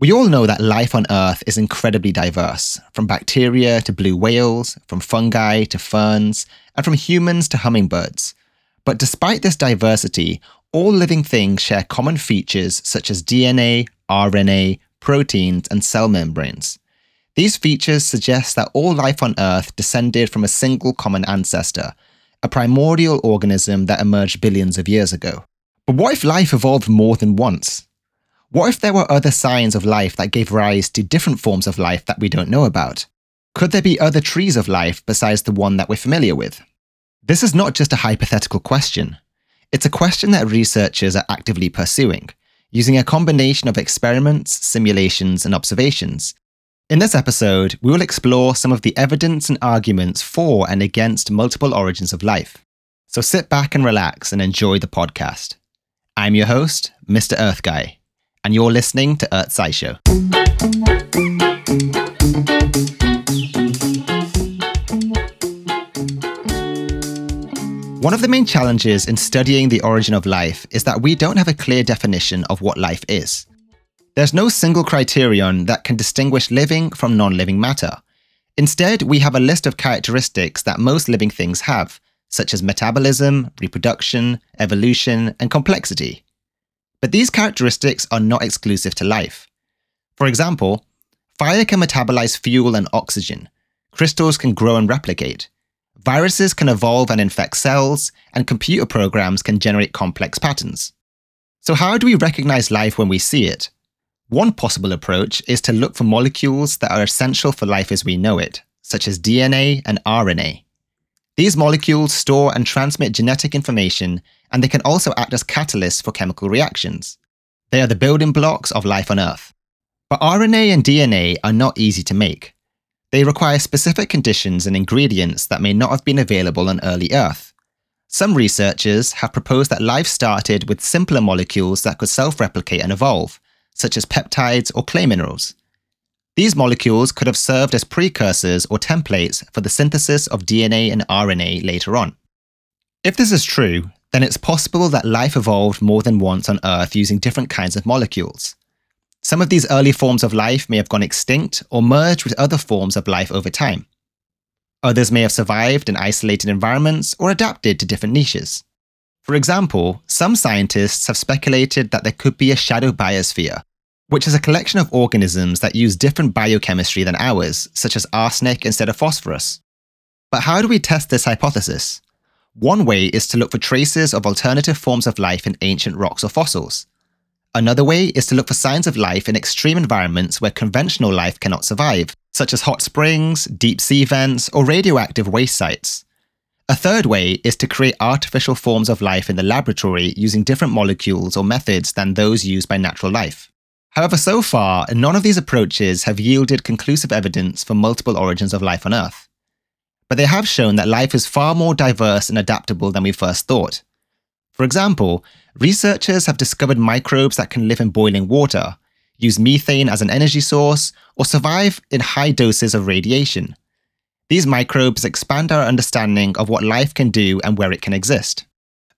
We all know that life on Earth is incredibly diverse, from bacteria to blue whales, from fungi to ferns, and from humans to hummingbirds. But despite this diversity, all living things share common features such as DNA, RNA, proteins, and cell membranes. These features suggest that all life on Earth descended from a single common ancestor, a primordial organism that emerged billions of years ago. But what if life evolved more than once? What if there were other signs of life that gave rise to different forms of life that we don't know about? Could there be other trees of life besides the one that we're familiar with? This is not just a hypothetical question. It's a question that researchers are actively pursuing, using a combination of experiments, simulations, and observations. In this episode, we will explore some of the evidence and arguments for and against multiple origins of life. So sit back and relax and enjoy the podcast. I'm your host, Mr. Earth Guy and you're listening to Earth SciShow. One of the main challenges in studying the origin of life is that we don't have a clear definition of what life is. There's no single criterion that can distinguish living from non living matter. Instead, we have a list of characteristics that most living things have, such as metabolism, reproduction, evolution, and complexity. But these characteristics are not exclusive to life. For example, fire can metabolize fuel and oxygen, crystals can grow and replicate, viruses can evolve and infect cells, and computer programs can generate complex patterns. So, how do we recognize life when we see it? One possible approach is to look for molecules that are essential for life as we know it, such as DNA and RNA. These molecules store and transmit genetic information and they can also act as catalysts for chemical reactions. They are the building blocks of life on Earth. But RNA and DNA are not easy to make. They require specific conditions and ingredients that may not have been available on early Earth. Some researchers have proposed that life started with simpler molecules that could self replicate and evolve, such as peptides or clay minerals. These molecules could have served as precursors or templates for the synthesis of DNA and RNA later on. If this is true, then it's possible that life evolved more than once on Earth using different kinds of molecules. Some of these early forms of life may have gone extinct or merged with other forms of life over time. Others may have survived in isolated environments or adapted to different niches. For example, some scientists have speculated that there could be a shadow biosphere, which is a collection of organisms that use different biochemistry than ours, such as arsenic instead of phosphorus. But how do we test this hypothesis? One way is to look for traces of alternative forms of life in ancient rocks or fossils. Another way is to look for signs of life in extreme environments where conventional life cannot survive, such as hot springs, deep sea vents, or radioactive waste sites. A third way is to create artificial forms of life in the laboratory using different molecules or methods than those used by natural life. However, so far, none of these approaches have yielded conclusive evidence for multiple origins of life on Earth but they have shown that life is far more diverse and adaptable than we first thought. For example, researchers have discovered microbes that can live in boiling water, use methane as an energy source, or survive in high doses of radiation. These microbes expand our understanding of what life can do and where it can exist.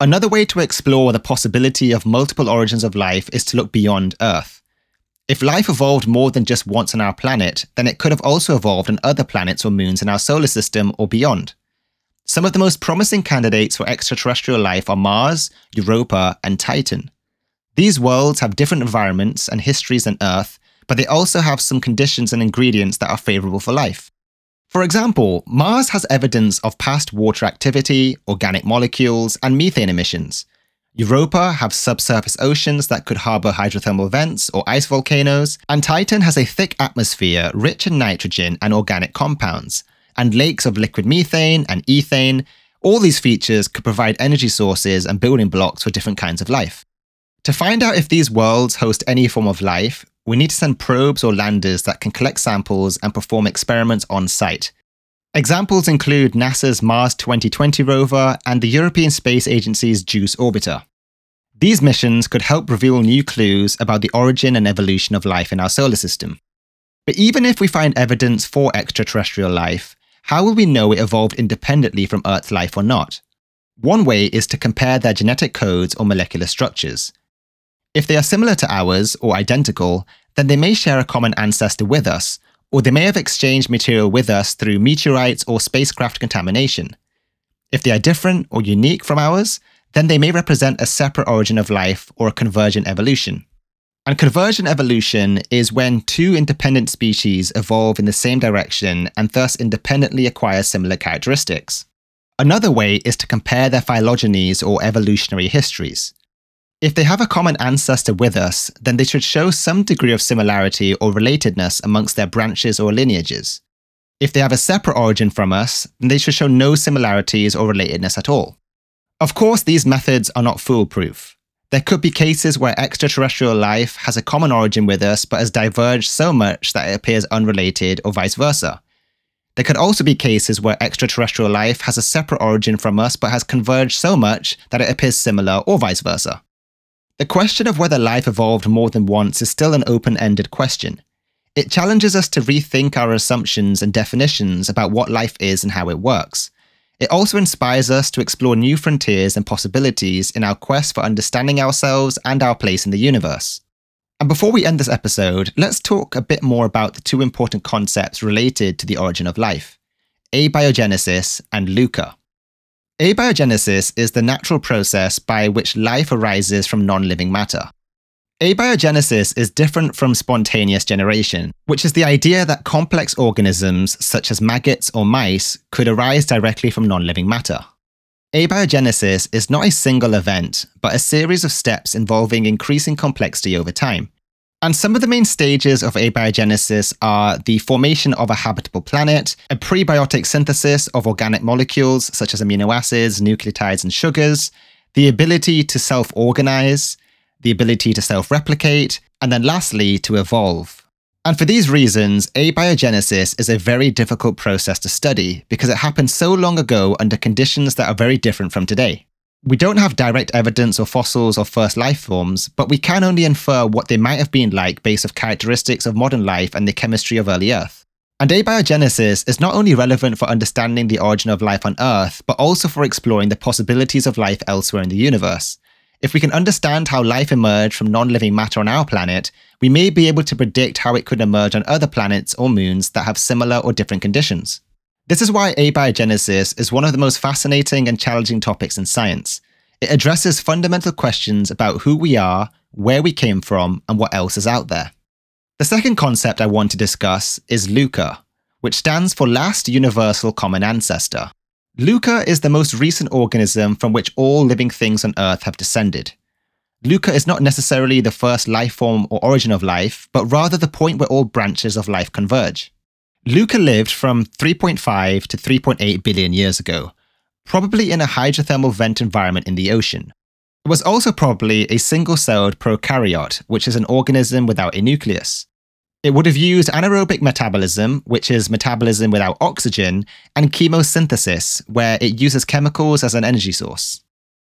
Another way to explore the possibility of multiple origins of life is to look beyond Earth. If life evolved more than just once on our planet, then it could have also evolved on other planets or moons in our solar system or beyond. Some of the most promising candidates for extraterrestrial life are Mars, Europa, and Titan. These worlds have different environments and histories than Earth, but they also have some conditions and ingredients that are favorable for life. For example, Mars has evidence of past water activity, organic molecules, and methane emissions, Europa have subsurface oceans that could harbor hydrothermal vents or ice volcanoes, and Titan has a thick atmosphere rich in nitrogen and organic compounds, and lakes of liquid methane and ethane. All these features could provide energy sources and building blocks for different kinds of life. To find out if these worlds host any form of life, we need to send probes or landers that can collect samples and perform experiments on site, Examples include NASA's Mars 2020 rover and the European Space Agency's JUICE orbiter. These missions could help reveal new clues about the origin and evolution of life in our solar system. But even if we find evidence for extraterrestrial life, how will we know it evolved independently from Earth's life or not? One way is to compare their genetic codes or molecular structures. If they are similar to ours or identical, then they may share a common ancestor with us, or they may have exchanged material with us through meteorites or spacecraft contamination. If they are different or unique from ours, then they may represent a separate origin of life or a convergent evolution. And convergent evolution is when two independent species evolve in the same direction and thus independently acquire similar characteristics. Another way is to compare their phylogenies or evolutionary histories. If they have a common ancestor with us, then they should show some degree of similarity or relatedness amongst their branches or lineages. If they have a separate origin from us, then they should show no similarities or relatedness at all. Of course, these methods are not foolproof. There could be cases where extraterrestrial life has a common origin with us but has diverged so much that it appears unrelated or vice versa. There could also be cases where extraterrestrial life has a separate origin from us but has converged so much that it appears similar or vice versa. The question of whether life evolved more than once is still an open ended question. It challenges us to rethink our assumptions and definitions about what life is and how it works. It also inspires us to explore new frontiers and possibilities in our quest for understanding ourselves and our place in the universe. And before we end this episode, let's talk a bit more about the two important concepts related to the origin of life abiogenesis and LUCA. Abiogenesis is the natural process by which life arises from non living matter. Abiogenesis is different from spontaneous generation, which is the idea that complex organisms, such as maggots or mice, could arise directly from non living matter. Abiogenesis is not a single event, but a series of steps involving increasing complexity over time. And some of the main stages of abiogenesis are the formation of a habitable planet, a prebiotic synthesis of organic molecules such as amino acids, nucleotides, and sugars, the ability to self organize, the ability to self replicate, and then lastly, to evolve. And for these reasons, abiogenesis is a very difficult process to study because it happened so long ago under conditions that are very different from today. We don't have direct evidence of fossils or first life forms, but we can only infer what they might have been like based on characteristics of modern life and the chemistry of early Earth. And abiogenesis is not only relevant for understanding the origin of life on Earth, but also for exploring the possibilities of life elsewhere in the universe. If we can understand how life emerged from non living matter on our planet, we may be able to predict how it could emerge on other planets or moons that have similar or different conditions. This is why abiogenesis is one of the most fascinating and challenging topics in science. It addresses fundamental questions about who we are, where we came from, and what else is out there. The second concept I want to discuss is LUCA, which stands for Last Universal Common Ancestor. LUCA is the most recent organism from which all living things on Earth have descended. LUCA is not necessarily the first life form or origin of life, but rather the point where all branches of life converge. LUCA lived from 3.5 to 3.8 billion years ago, probably in a hydrothermal vent environment in the ocean. It was also probably a single celled prokaryote, which is an organism without a nucleus. It would have used anaerobic metabolism, which is metabolism without oxygen, and chemosynthesis, where it uses chemicals as an energy source.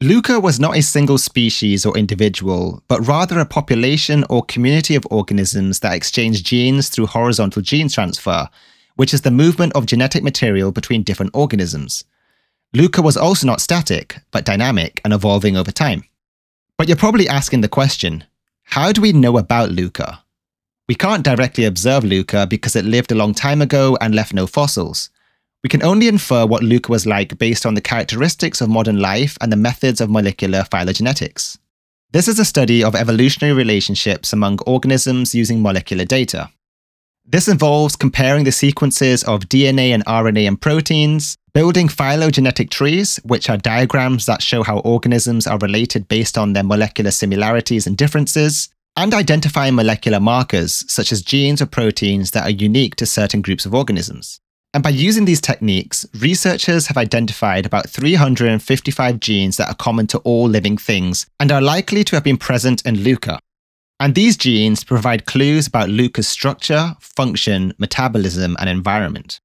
LUCA was not a single species or individual, but rather a population or community of organisms that exchange genes through horizontal gene transfer, which is the movement of genetic material between different organisms. LUCA was also not static, but dynamic and evolving over time. But you're probably asking the question how do we know about LUCA? We can't directly observe LUCA because it lived a long time ago and left no fossils. We can only infer what LUCA was like based on the characteristics of modern life and the methods of molecular phylogenetics. This is a study of evolutionary relationships among organisms using molecular data. This involves comparing the sequences of DNA and RNA and proteins, building phylogenetic trees, which are diagrams that show how organisms are related based on their molecular similarities and differences, and identifying molecular markers, such as genes or proteins that are unique to certain groups of organisms. And by using these techniques, researchers have identified about 355 genes that are common to all living things and are likely to have been present in LUCA. And these genes provide clues about LUCA's structure, function, metabolism, and environment.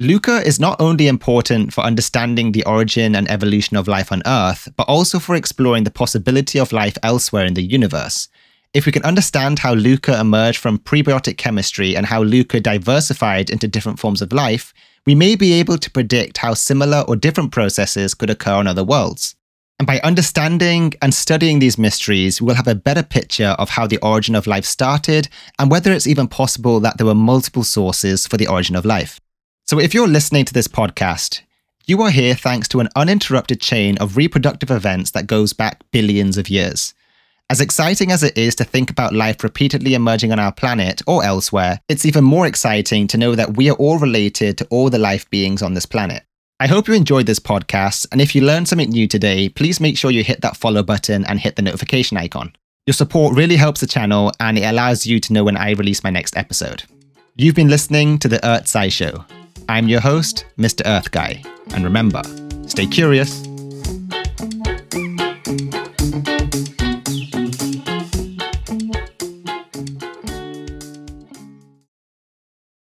LUCA is not only important for understanding the origin and evolution of life on Earth, but also for exploring the possibility of life elsewhere in the universe, if we can understand how LUCA emerged from prebiotic chemistry and how LUCA diversified into different forms of life, we may be able to predict how similar or different processes could occur on other worlds. And by understanding and studying these mysteries, we'll have a better picture of how the origin of life started and whether it's even possible that there were multiple sources for the origin of life. So if you're listening to this podcast, you are here thanks to an uninterrupted chain of reproductive events that goes back billions of years. As exciting as it is to think about life repeatedly emerging on our planet or elsewhere, it's even more exciting to know that we are all related to all the life beings on this planet. I hope you enjoyed this podcast, and if you learned something new today, please make sure you hit that follow button and hit the notification icon. Your support really helps the channel and it allows you to know when I release my next episode. You've been listening to the Earth Sci Show. I'm your host, Mr. Earth Guy. And remember, stay curious,